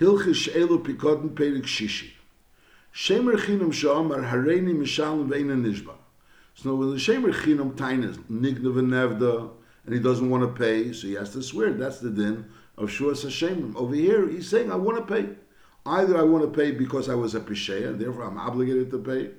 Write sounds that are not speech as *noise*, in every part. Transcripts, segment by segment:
Hilchish Elu Pikodin Perik Shishi. Shemer Chinam Shomar Hareini Mishalim Veina Nishba. So now when the Shemer Chinam Tainas Nigna Venevda, and he doesn't want to pay, so he has to swear. That's the din of Shuas Hashem. Over here, he's saying, I want to pay. Either I want to pay because I was a Pisheya, and therefore I'm obligated to pay,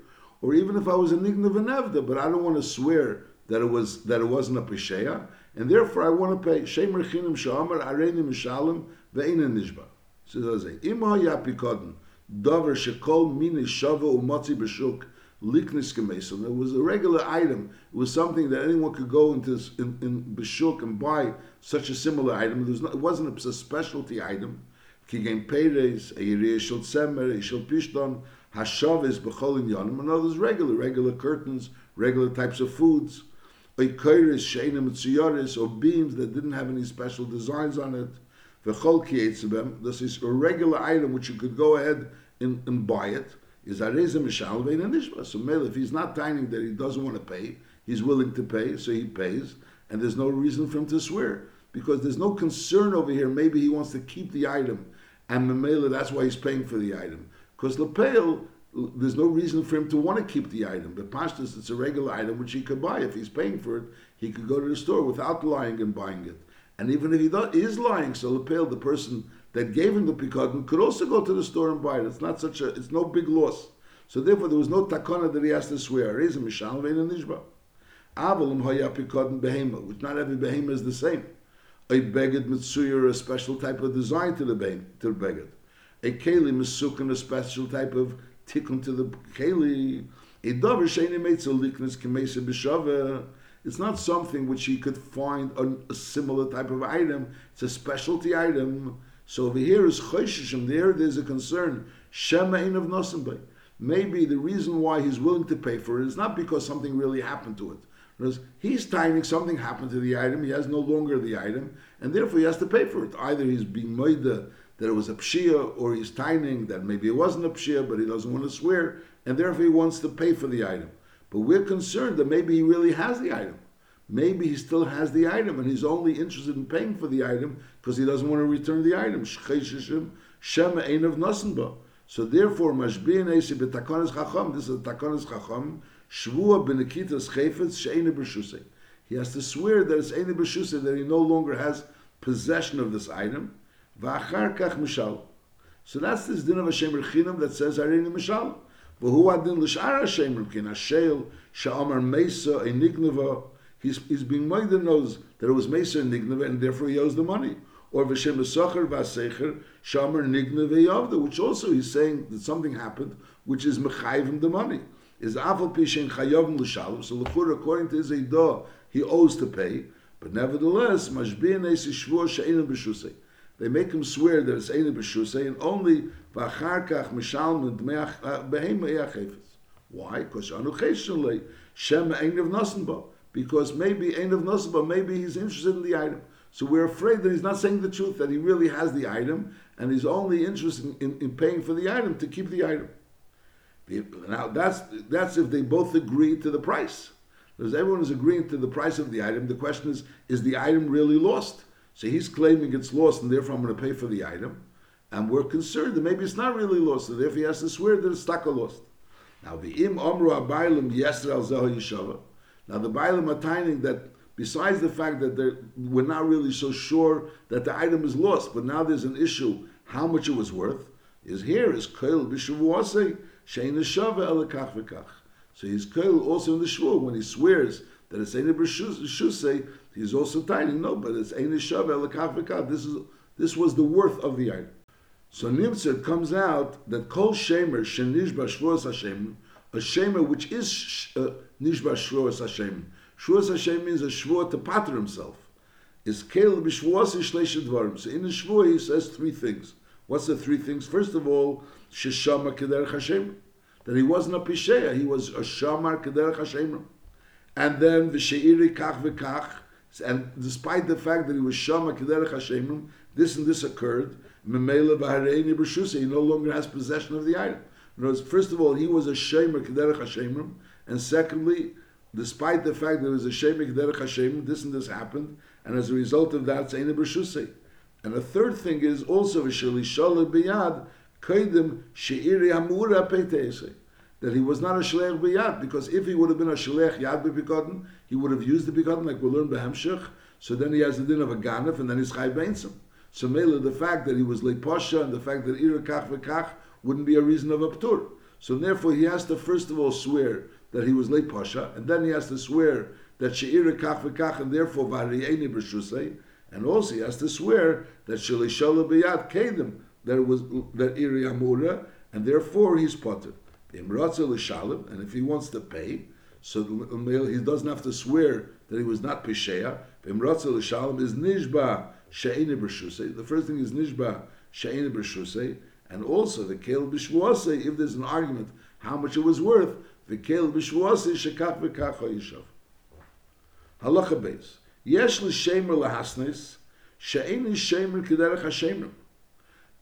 or even if I was a Nigna Venevda, but I don't want to swear that it was that it wasn't a Pisheya, and therefore I want to pay. Shemer Chinam Shomar Hareini Mishalim Veina Nishba. So does say, Im haya pikodin, davar shekol mini shava umotzi b'shuk, liknis gemesim. It was a regular item. It was something that anyone could go into in, in b'shuk and buy such a similar item. It, was not, it wasn't a, specialty item. Kigen peres, a yiriyah shel tzemer, a shel pishton, hashavis b'chol in yonim. And others regular, regular curtains, regular types of foods. Oikoiris, sheinim, tziyoris, or beams that didn't have any special designs on it V'chol kiyetzibem, this is a regular item which you could go ahead and, and buy it, is areza mishal vein nishba. So mele, if he's not timing that he doesn't want to pay, he's willing to pay, so he pays, and there's no reason for him to swear. Because there's no concern over here, maybe he wants to keep the item, and memela, that's why he's paying for the item. Because lepel, there's no reason for him to want to keep the item. But pashtus, it's a regular item which he could buy. If he's paying for it, he could go to the store without lying and buying it. And even if he is lying, so Lepel, the person that gave him the pikadon, could also go to the store and buy it. It's not such a, it's no big loss. So therefore, there was no takana that he has to swear. Vein and nishba. Avalim pikadon behema, which not every behema is the same. A beged mitsuya, a special type of design to the behem, to the. A keli misukan, a special type of tikkun to the keli. A davar sheni meitzel liknes kemesa b'shaveh. It's not something which he could find a, a similar type of item. It's a specialty item. So over here is choshishim. There, there's a concern. Shemain of nosenbay. Maybe the reason why he's willing to pay for it is not because something really happened to it. Because he's timing something happened to the item. He has no longer the item, and therefore he has to pay for it. Either he's being made that it was a pshia, or he's timing that maybe it wasn't a pshia, but he doesn't want to swear, and therefore he wants to pay for the item. But we're concerned that maybe he really has the item. Maybe he still has the item and he's only interested in paying for the item because he doesn't want to return the item. So therefore, mashbiyan esi b'takonis chacham. This is takonis chacham. Shvua b'nekitas chayfetz she'ene b'shusei. He has to swear that it's ene b'shusei that he no longer has possession of this item. V'achar kach mishal. So that's this din of Hashem Rechinam that says Areni Mishal. V'hu adin l'shar Hashem Rechin, Ashel, Sha'amar Mesa, Enignava, he's, he's being that knows that it was Mesa Nignava and therefore he owes the money. Or V'shem Esacher V'asecher, Shamar Nignava Yavda, which also he's saying that something happened, which is Mechayvim the money. Is Afal Pishen Chayavim L'Shalom, so L'chur, according to his Eidah, he owes to pay, but nevertheless, Mashbiyan Eisi Shvur She'enim B'Shusei. They make him swear that it's Eina B'Shusei, and only V'achar Kach Mishalm uh, Behema Yachefetz. Why? Because Anu Cheshen Shem Einav Nasenba because maybe ain't of Nosaba, maybe he's interested in the item. So we're afraid that he's not saying the truth, that he really has the item, and he's only interested in, in, in paying for the item to keep the item. Now that's that's if they both agree to the price. Because everyone is agreeing to the price of the item. The question is, is the item really lost? So he's claiming it's lost, and therefore I'm going to pay for the item. And we're concerned that maybe it's not really lost, so therefore he has to swear that it's taka lost. Now the im omru abaylim yesr al yishava. Now the Bailam are timing that besides the fact that we're not really so sure that the item is lost, but now there's an issue how much it was worth, is here is Kail Bishavuase, Shain Shava Elakach. So he's Kail also in the Shvur when he swears that it's Ein Bishuse, he's also tiny. no, but it's Ein Shava Elakach Vekach. This is this was the worth of the item. So Nimtzah comes out that Kol Shemer Shenish Bashvuas Hashem, a Shemer which is uh, Nishba Shvuas Hashem. Shvuas Hashem means a shvua to patter himself. Is Kel b'shvuas ishleish dvarim. So in the shvua he says three things. What's the three things? First of all, sheshama kederech Hashem. That he wasn't a pisheya, he was a shamar kederech Hashem. And then v'sheiri kach v'kach. And despite the fact that he was shama kederech Hashem, this and this occurred. Memela v'hareini b'shusa. He no longer has possession of the item. Words, first of all, he was a shemer kederech Hashem. And secondly, despite the fact that there was a Shemik Derech Hashem, this and this happened, and as a result of that, Zaina B'Shusei. And the third thing is also v'shelishala biyad kaidim she'iri amura peitese that he was not a shleich biyad because if he would have been a shleich yad b'pikoden, he would have used the pikoden like we learned behemshich. So then he has the din of a ganef and then he's chai beinsim. So Mela, the fact that he was leposha and the fact that ira kach v'kach wouldn't be a reason of a ptur. So therefore he has to first of all swear that he was leposha and then he has to swear that she'ira kach v'kach and therefore vari'eni b'shusei and also he has to swear that shelishala biyad kedim that it was that iri amura and therefore he's potter. And if he wants to pay, so the he doesn't have to swear that he was not pisheya. Imratza l'shalom is nishba she'ene b'shusei. The first thing is nishba she'ene b'shusei, and also the kel b'shvuasei. If there's an argument how much it was worth, the kel b'shvuasei shekach v'kach ha'yishav. Halacha beis. Yesh l'shemer lahasnes she'ene shemer kederech ha'shemer.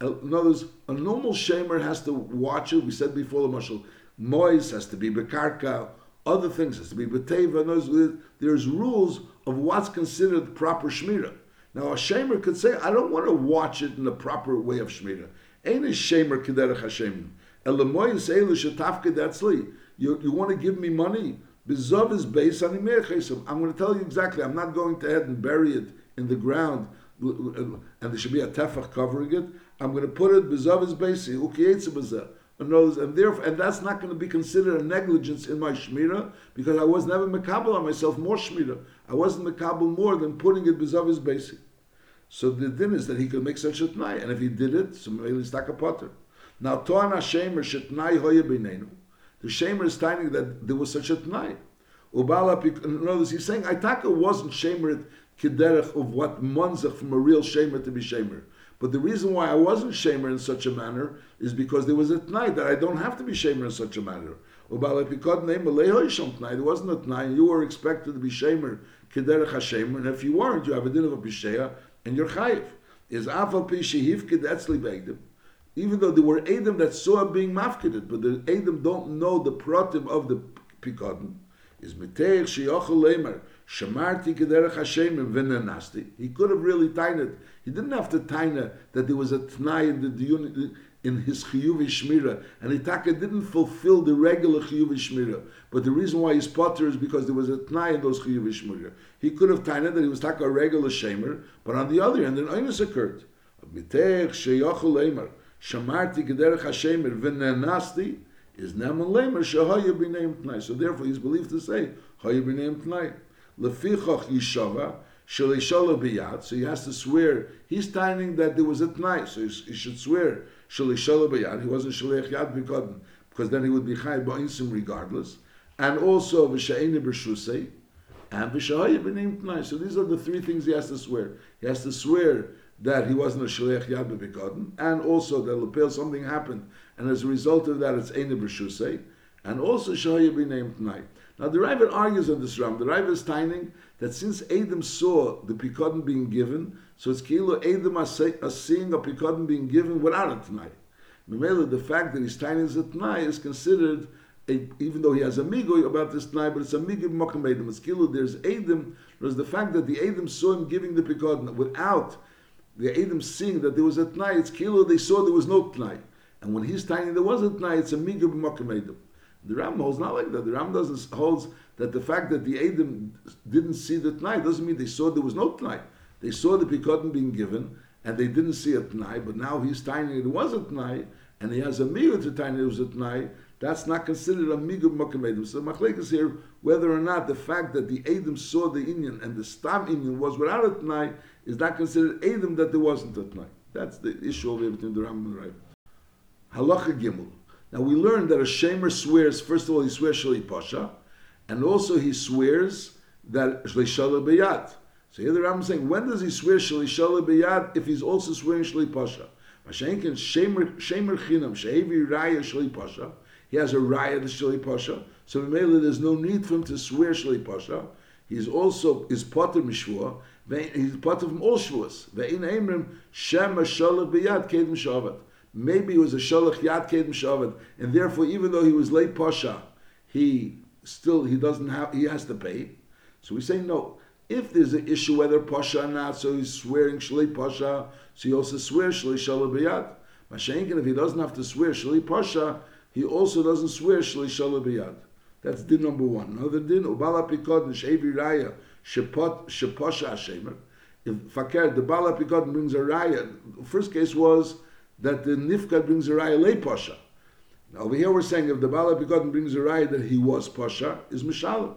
Uh, in other words, a normal shamer has to watch it. We said before the mashal, mois has to be bekarka, other things has to be beteva. There's rules of what's considered proper shmira. Now a shamer could say, I don't want to watch it in the proper way of shmira. Ain't a shamer kederech hashem. You, you want to give me money? Bizov is based on merit. I'm going to tell you exactly. I'm not going to head and bury it in the ground, and there should be a tefach covering it. I'm going to put it bezavis basi ukiyetza and therefore, and that's not going to be considered a negligence in my shmira because I was never mekabel on myself more shmira. I wasn't mekabel more than putting it bezavis basi. So the din is that he could make such a tnai, and if he did it, so maybe stuck a potter. Now toan hashem shetnai hoya. The shamer is telling that there was such a tnai. Ubala, in other words, he's saying Itaka wasn't shamer kiderech of what monzach from a real shamer to be shamer. But the reason why I wasn't shamer in such a manner is because there was a tnight that I don't have to be shamer in such a manner. There wasn't a tnight. You were expected to be shamer, and if you weren't, you have a din of a pisheya, and you're chayiv. Is afal pi shehiv kedetzli begdim. Even though there were Adam that saw him being mafkeded, but the Adam don't know the pratim of the pikodin, is miteich sheyochel lemer, shamarti kederech hashem v'nenasti. He could have really tied it he didn't have to taina that there was a tnai in the in his chiyuv shmira, and Itaka didn't fulfill the regular chiyuv shmira. But the reason why he's potter is because there was a tnai in those chiyuv shmira. He could have taina that he was taka a regular shamer, but on the other hand, an oinus occurred. shamarti kederech hashemer v'nenasti is neman lemer shahaya b'neim tnai. So therefore, he's believed to say haya b'neim tnai. Lefichach yishava Shalei biyad, so he has to swear. He's timing that there was a tnight, so he should swear Shalei biyad. He wasn't Shalei yad because because then he would be Chai Ba'insim regardless. And also V'sha'ini b'shusei and V'sha'aya b'nim tnai. So these are the three things he has to swear. He has to swear that he wasn't a Shalei Yad and also that Lepel something happened, and as a result of that, it's Eini B'Shusei, and also Shahaya B'Neim Tnai. Now the Ravid argues on this Ram. The Ravid is timing that since Adam saw the Pikodin being given, so it's Kilo Adam are seeing a Pikodin being given without a Tanai. Memela, the fact that he's tiny as a Tanai is considered, a, even though he has a Migo about this Tanai, but it's a Migo Mokum Adam. It's Kilo, there's Adam, there's the fact that the Adam saw him giving the Pikodin without the Adam seeing that there was a Tanai, it's Kilo, they saw there was no Tanai. And when he's tiny, there was a Tanai, it's a Migo Mokum Adam. The Ram holds not like that. The Ram doesn't holds that the fact that the Adam didn't see the Tnai doesn't mean they saw there was no Tnai. They saw the Pikotin being given, and they didn't see a Tnai, but now he's tiny it was a Tnai, and he has a Migu to tiny it was a Tnai, that's not considered a Migu Mokum So Machlek is here whether or not the fact that the Adam saw the Indian and the Stam Indian was without a Tnai is not considered Adam that there wasn't a Tnai. That's the issue over between the Ram and the Rav. Halacha Gimel. Now we learned that a shamer swears, first of all, he swears Shali Pasha, and also he swears that Shali B'yad. So here the Ram is saying, when does he swear Shali B'yad if he's also swearing Shali Pasha? Mashenkin Shemer Chinam, Shehevi Raya Shali Pasha, he has a Raya the Shali Pasha, so mainly there's no need for him to swear Shali Pasha. He's also, is Potter Mishvua, he's Potter from all Shvuas. Ve'in Emrim, Shem Shalach B'yad Kedim Shavat maybe he was a shalach yad kedem shavad, and therefore, even though he was late pasha, he still he doesn't have he has to pay. So we say no. If there's an issue whether pasha or not, so he's swearing shalei pasha, so he also swears shalei shalei biyad. Mashenkin, if he doesn't have to swear shalei pasha, he also doesn't swear shalei shalei biyad. That's din number one. Another din, ubala pikod n'shevi raya shepot sheposha. If fakir the bala pikod brings a raya, the first case was that the nifkad brings a raya lay pasha. Now over here we're saying if the bala pikod brings a raya that he was pasha, is mishalim.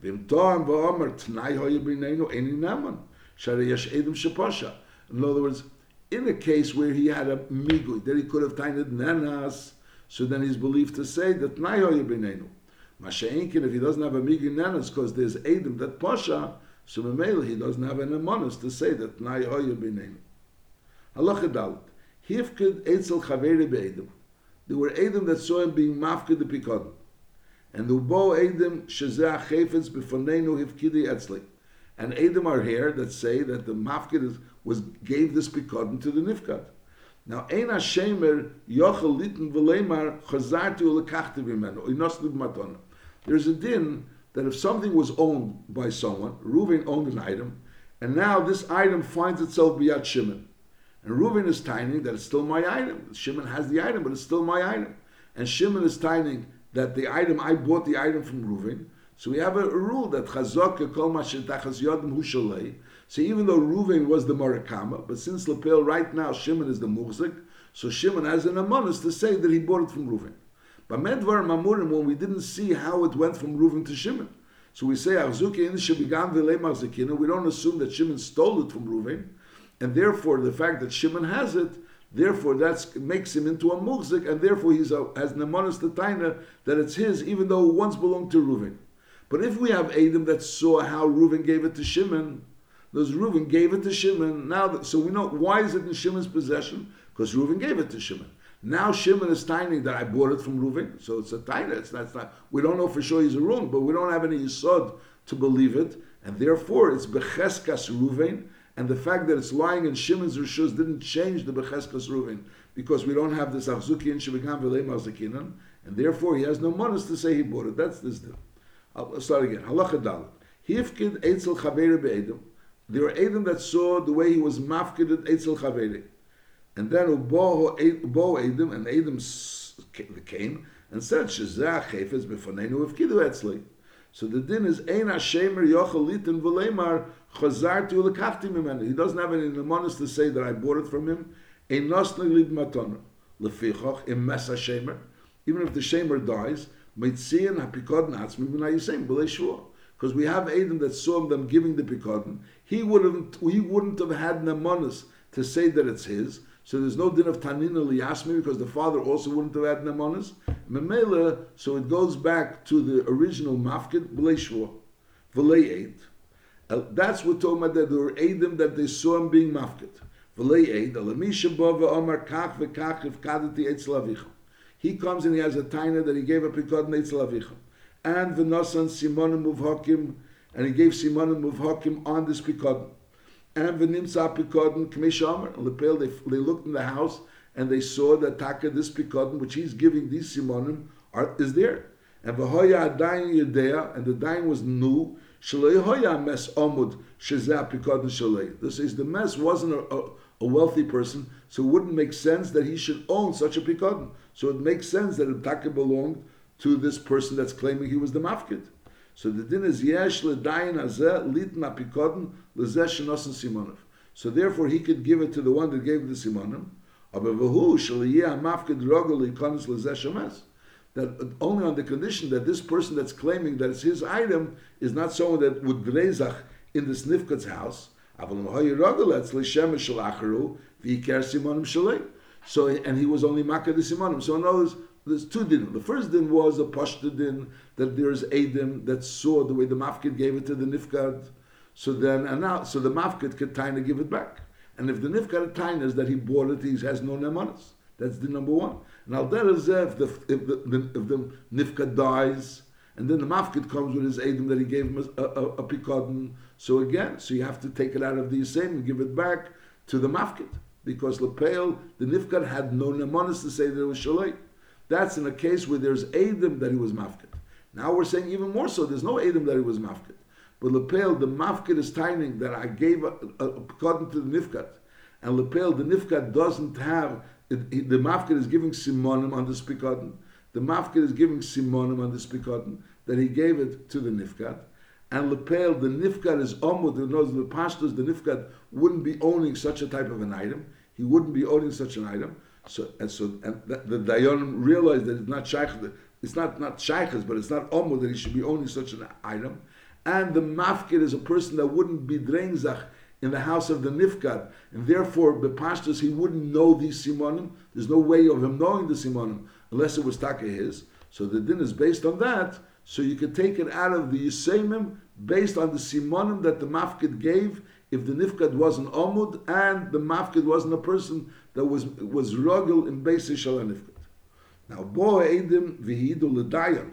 Vim toam v'omer tnai hoye b'neinu eni naman. Shari yesh edim shepasha. In other words, in a case where he had a migui, that he could have tainted nanas, so then he's believed to say that tnai hoye b'neinu. Masha'inkin, if he doesn't have a migui nanas, because there's edim that pasha, so memela he doesn't have an amonis to say that tnai hoye b'neinu. Dalit. Hifkid etzel chaveri be'edim. There were edim that saw him being mafkid the pikadon. And the Ubo Edom Shazah Chayfetz B'Fonenu Hivkidi Etzli. And Edom are here that say that the Mafkid was gave this Pikadon to the Nifkad. Now, Ein HaShemer Yochel Litten V'Leimar Chazarti Ulekachti V'Menu Inosnud Matona. There's a din that if something was owned by someone, Reuven owned an item, and now this item finds itself beyond Shimon. And Reuven is tining that it's still my item. Shimon has the item, but it's still my item. And Shimon is tining that the item I bought the item from Reuven. So we have a, a rule that chazok kol yodim hu So even though Reuven was the Marakama, but since Lapel right now Shimon is the muhzik, so Shimon has an amonis to say that he bought it from Reuven. But Medvar Mamurim, when we didn't see how it went from Reuven to Shimon, so we say Achzuki in Shibigam V'le We don't assume that Shimon stole it from Reuven, and therefore the fact that Shimon has it Therefore, that makes him into a muhzik, and therefore he has nemanis taina that it's his, even though it once belonged to Reuven. But if we have Adam that saw how Reuven gave it to Shimon, those Reuven gave it to Shimon. Now, that, so we know why is it in Shimon's possession? Because Reuven gave it to Shimon. Now Shimon is tiny that I bought it from Reuven, so it's a taina. It's not, it's not. We don't know for sure he's a wrong, but we don't have any yisod to believe it, and therefore it's becheskas Reuven and the fact that it's lying in Shimon's Rishus didn't change the Becheskas Reuven, because we don't have this Achzuki in Shemikam V'lei Mazakinan, and therefore he has no manas to say he bought it. That's this deal. I'll start again. Halacha Dalit. Hifkid Eitzel Chaveri Be'edim. There are Edom that saw the way he was mafkided Eitzel Chaveri. And then Ubo Edom, and Edom came and said, Shezah Chefetz Befonenu Hifkidu Etzli. So the din is Ein Hashemer Yochel Litin V'leimar Chazarti ulekachti mimenu. He doesn't have any nemonis to say that I bought it from him. Ein nosni lid matona. Lefichoch im mesa shemer. Even if the shemer dies, mitzian hapikod natzmi b'nayisem b'lei shua. Because we have Adam that saw them giving the pikodin. He wouldn't, he wouldn't have had nemonis to say that it's his. So there's no din of tanina liyasmi because the father also wouldn't have had nemonis. Memela, so it goes back to the original mafkid b'lei shua. V'lei eight. Uh, that's what told me that there were Adam that they saw him being mafkid. V'le'eit, alamisha bova omar kach v'kach v'kadati etzlavicha. He comes and he has a taina that he gave a pikod neitzel And v'nosan simonim uvhokim, and he gave simonim uvhokim on this pikod. And v'nimsa pikod k'mei and lepel, they, they looked in the house and they saw that taka, this pikod, which he's giving these simonim, are, is there. And v'hoya adayin yedea, and the dain was new, shleih hoyah mes amud shazapikadim shleih this is the mess wasn't a, a, a, wealthy person, so it wouldn't make sense that he should own such a pikadon. So it makes sense that the taka belonged to this person that's claiming he was the mafkid. So the din is yesh ledayin azeh litna pikadon lezeh shenosan simonov. So therefore he could give it to the one that gave the simonim. Aber v'hu shaliyeh mafkid rogel ikonis lezeh shemes that only on the condition that this person that's claiming that it's his item is not someone that would grezach in the nifkat's house. So, and he was only makah the simonim. So, in other there's two din. The first din was a pashta din that there's Adam that saw the way the mafkid gave it to the nifkad. So then, and now, so the mafkid could of give it back. And if the nifkad tainas that he bought it, he has no nemanis. That's the number one. Now al if the if the, if the nifka dies, and then the mafkid comes with his adim that he gave him a, a, a. So again, so you have to take it out of the same and give it back to the mafkid because lepel the nifkad had no nemonis to say that it was shalei. That's in a case where there's adim that he was mafkid. Now we're saying even more so. There's no adim that he was mafkid. but lepel the mafkid is timing that I gave a, a, according to the nifkat, and lepel the nifkat doesn't have it, the mafkid is giving simonim on the spikotin. The mafkid is giving simonim on the spikotin that he gave it to the nifkat. And lepel the nifkat is omud. Who knows the pastors, the nifkat wouldn't be owning such a type of an item. He wouldn't be owning such an item. So and so and the, the realized that it's not shaykh. It's not not shaykhs, but it's not omud that he should be owning such an item. And the mafkid is a person that wouldn't be drengzach in the house of the Nifkat, and therefore the pastors he wouldn't know these simonim. There's no way of him knowing the simonim unless it was taka his. So the din is based on that. So you can take it out of the Yisemim based on the simonim that the mafkid gave. If the nifkad wasn't omud and the mafkid wasn't a person that was was rugel in basic shal nifkad. Now bo edim v'hidu l'dayan.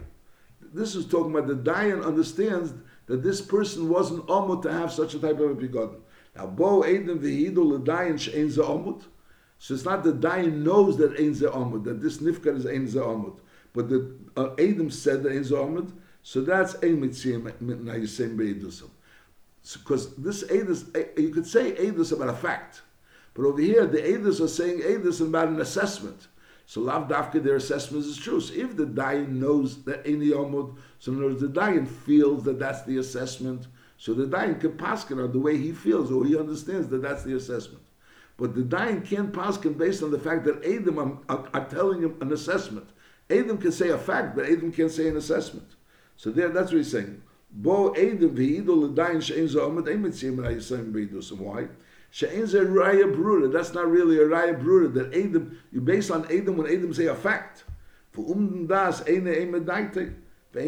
This is talking about the dayan understands that this person wasn't omud to have such a type of a begotten. Now, bo edim v'hidu l'dayin she'en ze omut. So it's not that dayin knows that ein ze omut, that this nifkar is ein ze omut. But the uh, Adam said that ein ze omut, so that's ein mitziyim na yisem be'edusam. Because this edus, eh, you could say edus about a fact. But over here, the edus are saying edus about an assessment. So lav dafka, their assessment is true. So if the dayan knows that ein omut, so in the dayan feels that that's the assessment, so the Dayan can paskin on the way he feels or he understands that that's the assessment. But the Dayan can't paskin based on the fact that Adam are, are, are, telling him an assessment. Adam can say a fact, but Adam can't say an assessment. So there, that's what he's saying. Bo Adam v'idol l'dayin she'en zo'omet emet tzim ra'yisayim b'idusam. Why? She'en ze raya brura. That's not really a raya brura. That Adam, you base on Adam when Adam say a fact. For um das eine emet daite. So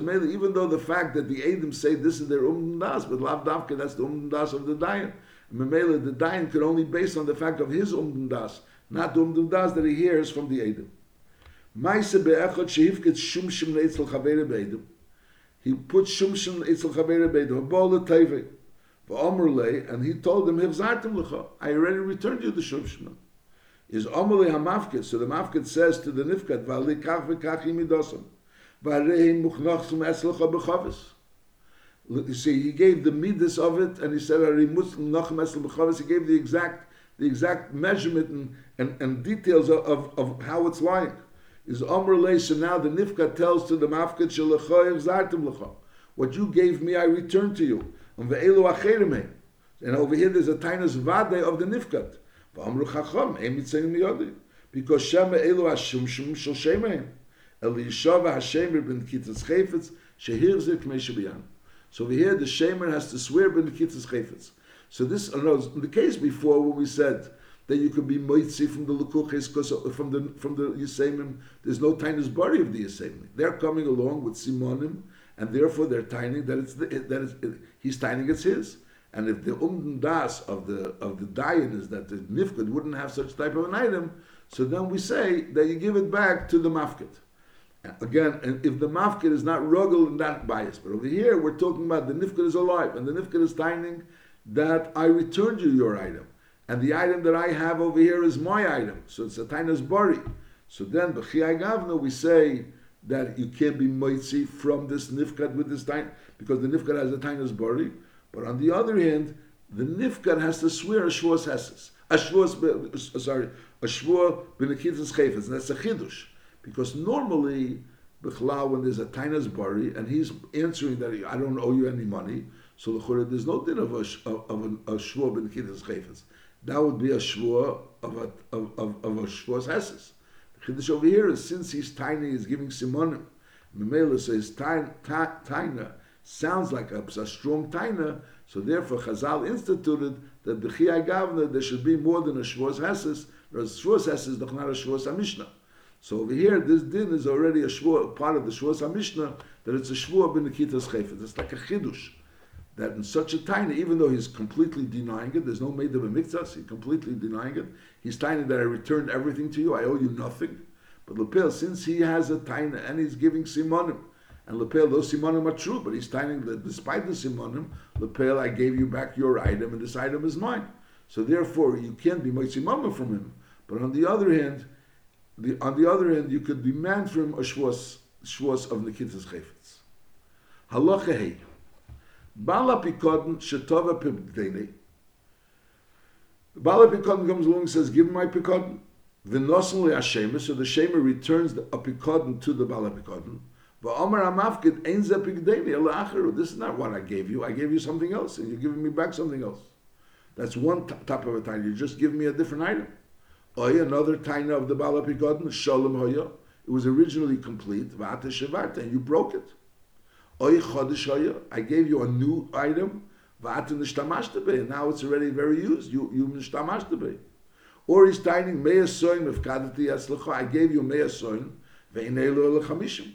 maybe even though the fact that the Adam say this is their umdas, but lav davka, that's the umdas of the dayan. Memela, the dayan could only based on the fact of his umdas, not the umdas that he hears from the Adam. Maise be'echot shehifket shumshim leitzel chavere be'edem. He put shumshim leitzel chavere be'edem, bol the tevei, v'omer and he told him, hivzartim lecha, I already returned you the shumshim is Omali HaMafkid. So the Mafkid says to the Nifkat, Vali kach v'kach imidosam. Varei muchnochsum eslecha b'chavis. You see, he gave the midas of it, and he said, Ari muslim nochem esel b'chavis. He gave the exact, the exact measurement and, and, and details of, of, of how it's lying is Amr So now the Nifka tells to the Mafkid Shalachoyev Zartim Lachom. What you gave me, I return to you. And over here, there's a tiny Vade of the Nifkat. Because Shema Elu Hashum Shum Shal El Elishava Hashem ben Kitas Chayfetz me Meshabiyan. So over here, the shaman has to swear ben Kitas Chayfetz. So this, in the case before when we said that you could be moitzi from the Lukuches, because from the from the Yisemim, there's no tinus bari of the Yisemim. They're coming along with Simonim, and therefore they're tiny that it's the, that it's, it, he's tining it's his. And if the umden das of the of the diet is that the nifkid wouldn't have such type of an item, so then we say that you give it back to the mafkid. Again, if the mafkid is not ruggle and not bias, but over here we're talking about the nifkid is alive, and the nifkid is timing that I returned you your item, and the item that I have over here is my item, so it's a tainas bari. So then, b'chiyai gavna, we say that you can't be moitzi from this nifkad with this time because the nifkad has a tainas bari. But on the other hand, the nifkar has to swear a shvuas hesses, a shvuas, uh, sorry, a shvuah b'nekitas chayfetz, and that's a chidush, because normally, b'chlal, when there's a tainas bari, and he's answering that I don't owe you any money, so the there's no din of a, of, of a, a shvuah b'nekitas. That would be a shvuah of a, of, of, of a shvuas. The chiddush over here is since he's tiny, he's giving simonim. Memela says taina sounds like a, a strong taina, so therefore Chazal instituted that the Chiyai Gavna, there should be more than a Shavuos Heses, whereas Shavuos Heses is not a Shavuos HaMishnah. So over here, this din is already a shvua, part of the Shavuos HaMishnah, that it's a shvua bin Nikitas Chayfet. It's like a chidush. That in such a tiny, even though he's completely denying it, there's no made of a mikzas, he's completely denying it. He's tiny that I returned everything to you, I owe you nothing. But Lepel, since he has a tiny and he's giving simonim, and Lepel, those simonim are true, but he's telling that despite the simonim, Lepel, I gave you back your item, and this item is mine. So therefore, you can't be moitzimama from him. But on the other hand, the, on the other hand, you could demand from him a shvus shvus of Nikitas Chayfetz. Halacha Hey. Bala Pikodin Shetova Pibdeni. Bala Pikodin comes along and says, Give my Pikodin. V'nosen le Hashemer, so the Shemer returns the, a Pikodin to the Bala Pikodin. V'omer Amafkid Ein Ze Pigdeni Ela This is not what I gave you. I gave you something else, and you're giving me back something else. That's one t- type of a tiny. You just give me a different item. Oy, another tiny of the Bala Pikodin, Shalom Hoya. It was originally complete, V'ata Shavart, and you broke it. Oy. I gave you a new item, V'ata Nishtamashta Be, now it's already very used. You, you Nishtamashta Be. Or he's Yatzlecha. I gave you Meya Soin, Ve'inelu Elechamishim.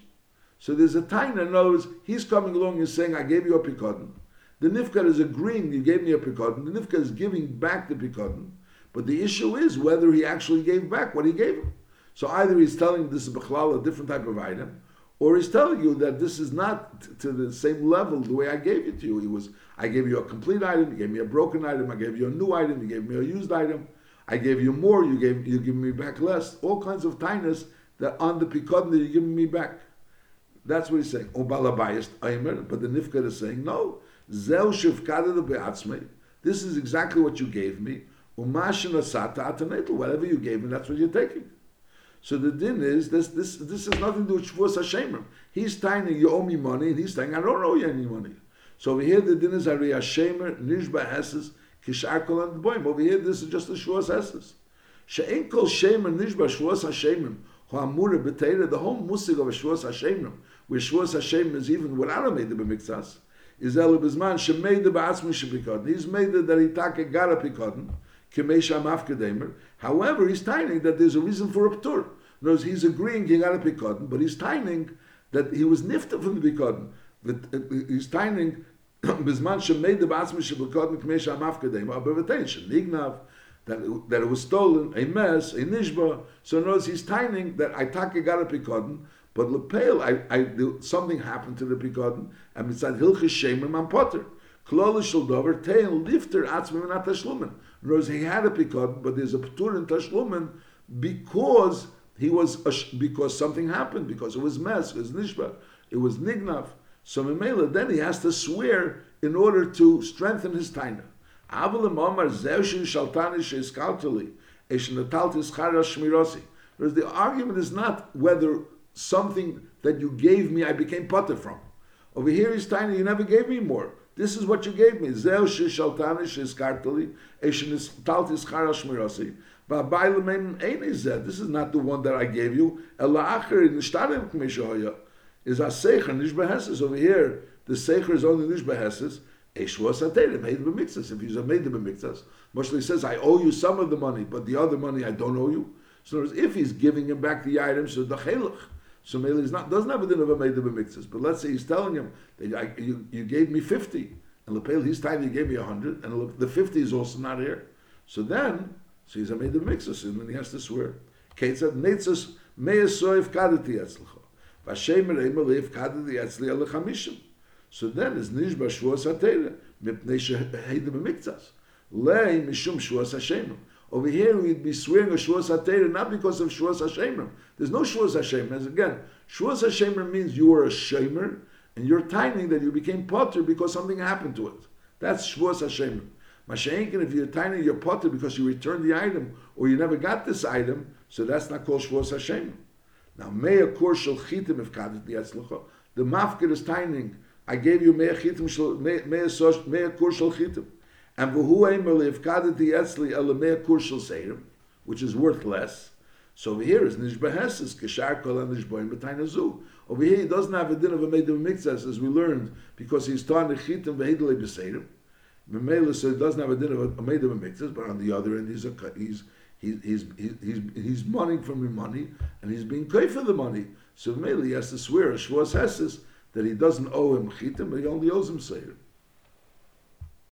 So there's a tiny, in other words, he's coming along and saying, I gave you a Pikodin. The Nifkar is agreeing, you gave me a Pikodin. The Nifkar is giving back the Pikodin. But the issue is whether he actually gave back what he gave him. So either he's telling this is a different type of item, or he's telling you that this is not to the same level the way I gave it to you. He was, I gave you a complete item, you gave me a broken item, I gave you a new item, you gave me a used item, I gave you more, you gave you give me back less. All kinds of tinus that on the pikadon that you're giving me back. That's what he's saying. Oh, Aimer, but the Nifkar is saying, no. Zel. This is exactly what you gave me. Umashin asata atanetel. Whatever you gave me, that's what you're taking. So the din is this. This this has nothing to do with shvus hashemim. He's telling you owe me money, and he's saying I don't owe you any money. So over here the din is ari hashemer nishba heses kishakol and boim. Over here this is just the shvus heses. She'en kol shemer nishba shvus hashemim. Ho'amura b'teira. The whole musig of shvus hashemim, where shvus hashemim is even without a meid b'mikzas, is elu b'zman shemeid ba'atzmi shebikadin. He's made that he take a pikadin. However, he's tining that there's a reason for a ptur. He's agreeing he got a pikadon, but he's tining that he was nifta from uh, *coughs* the pikadon. He's tining bizman shemei the batzmi shebikadon k'meisha mafkadeim abevatein shenignav that that it was stolen a mess a nishba. So words, he's tining that I take got a pikadon. But lepel, I, I, something happened to the pikadon, and mitzad hilchis shemer man potter. Klolish shel dover tein lifter atzmim not tashlumen. In other words, he had a pikad, but there's a ptur in tashlumen because he was because something happened because it was mess, it was nishba, it was nignav. So Mimela, then he has to swear in order to strengthen his taina. Avalim Omar Zewshin Shaltani Sheiskaltali Eshenataltis Charash Shmirosi. Whereas the argument is not whether something that you gave me I became potter from. Over here he's tiny, you never gave me more. This is what you gave me. Shishaltani shiskartali. This is not the one that I gave you. Is a secher nish beheses. Over here, the secher is only nish beheses. Eshua satayim made b'mixas. If a made b'mixas, Moshe says, I owe you some of the money, but the other money I don't owe you. So if he's giving him back the items, so the. So Mele is not doesn't have a din of a made of mixes. But let's say he's telling him that I, you, you gave me fifty, and Lepel his time he gave me hundred, and the fifty is also not here. So then, so he's a made of mixes, and then he has to swear. Kate said, "Netzes meyasoif kadeti etzlecha, v'ashemer emel if kadeti etzli alechamishim." So then is nishba shvuas atera mipnei shehedim lei mishum shvuas hashem. Over here, we'd be swearing a Shuas HaTeirah not because of Shuas HaShemer. There's no Shuas HaShemer. As again, Shuas HaShemer means you were a Shemer, and you're timing that you became Potter because something happened to it. That's Shuas HaShemer. Masha'inkin, if you're timing you're Potter because you returned the item, or you never got this item, so that's not called Shuas HaShemer. Now, Meya Kur Shel Chitim if Kadet Yatzlucha, the Mafkir is timing, I gave you Meya Chitim, Meya Kur Shel Chitim and which is worth less. So over here is nishbaheses kishar kol nishboim b'tainazu. Over here he doesn't have a din of a made of mixas as we learned because he's taught nechitim v'hidlei b'seirim. Memela so he doesn't have a din of a made of a mixas, but on the other end he's a, he's he's he's he's he's he's money from the money and he's being paid for the money. So Memela he has to swear a shvos heses that he doesn't owe him chitim, but he only owes him seirim.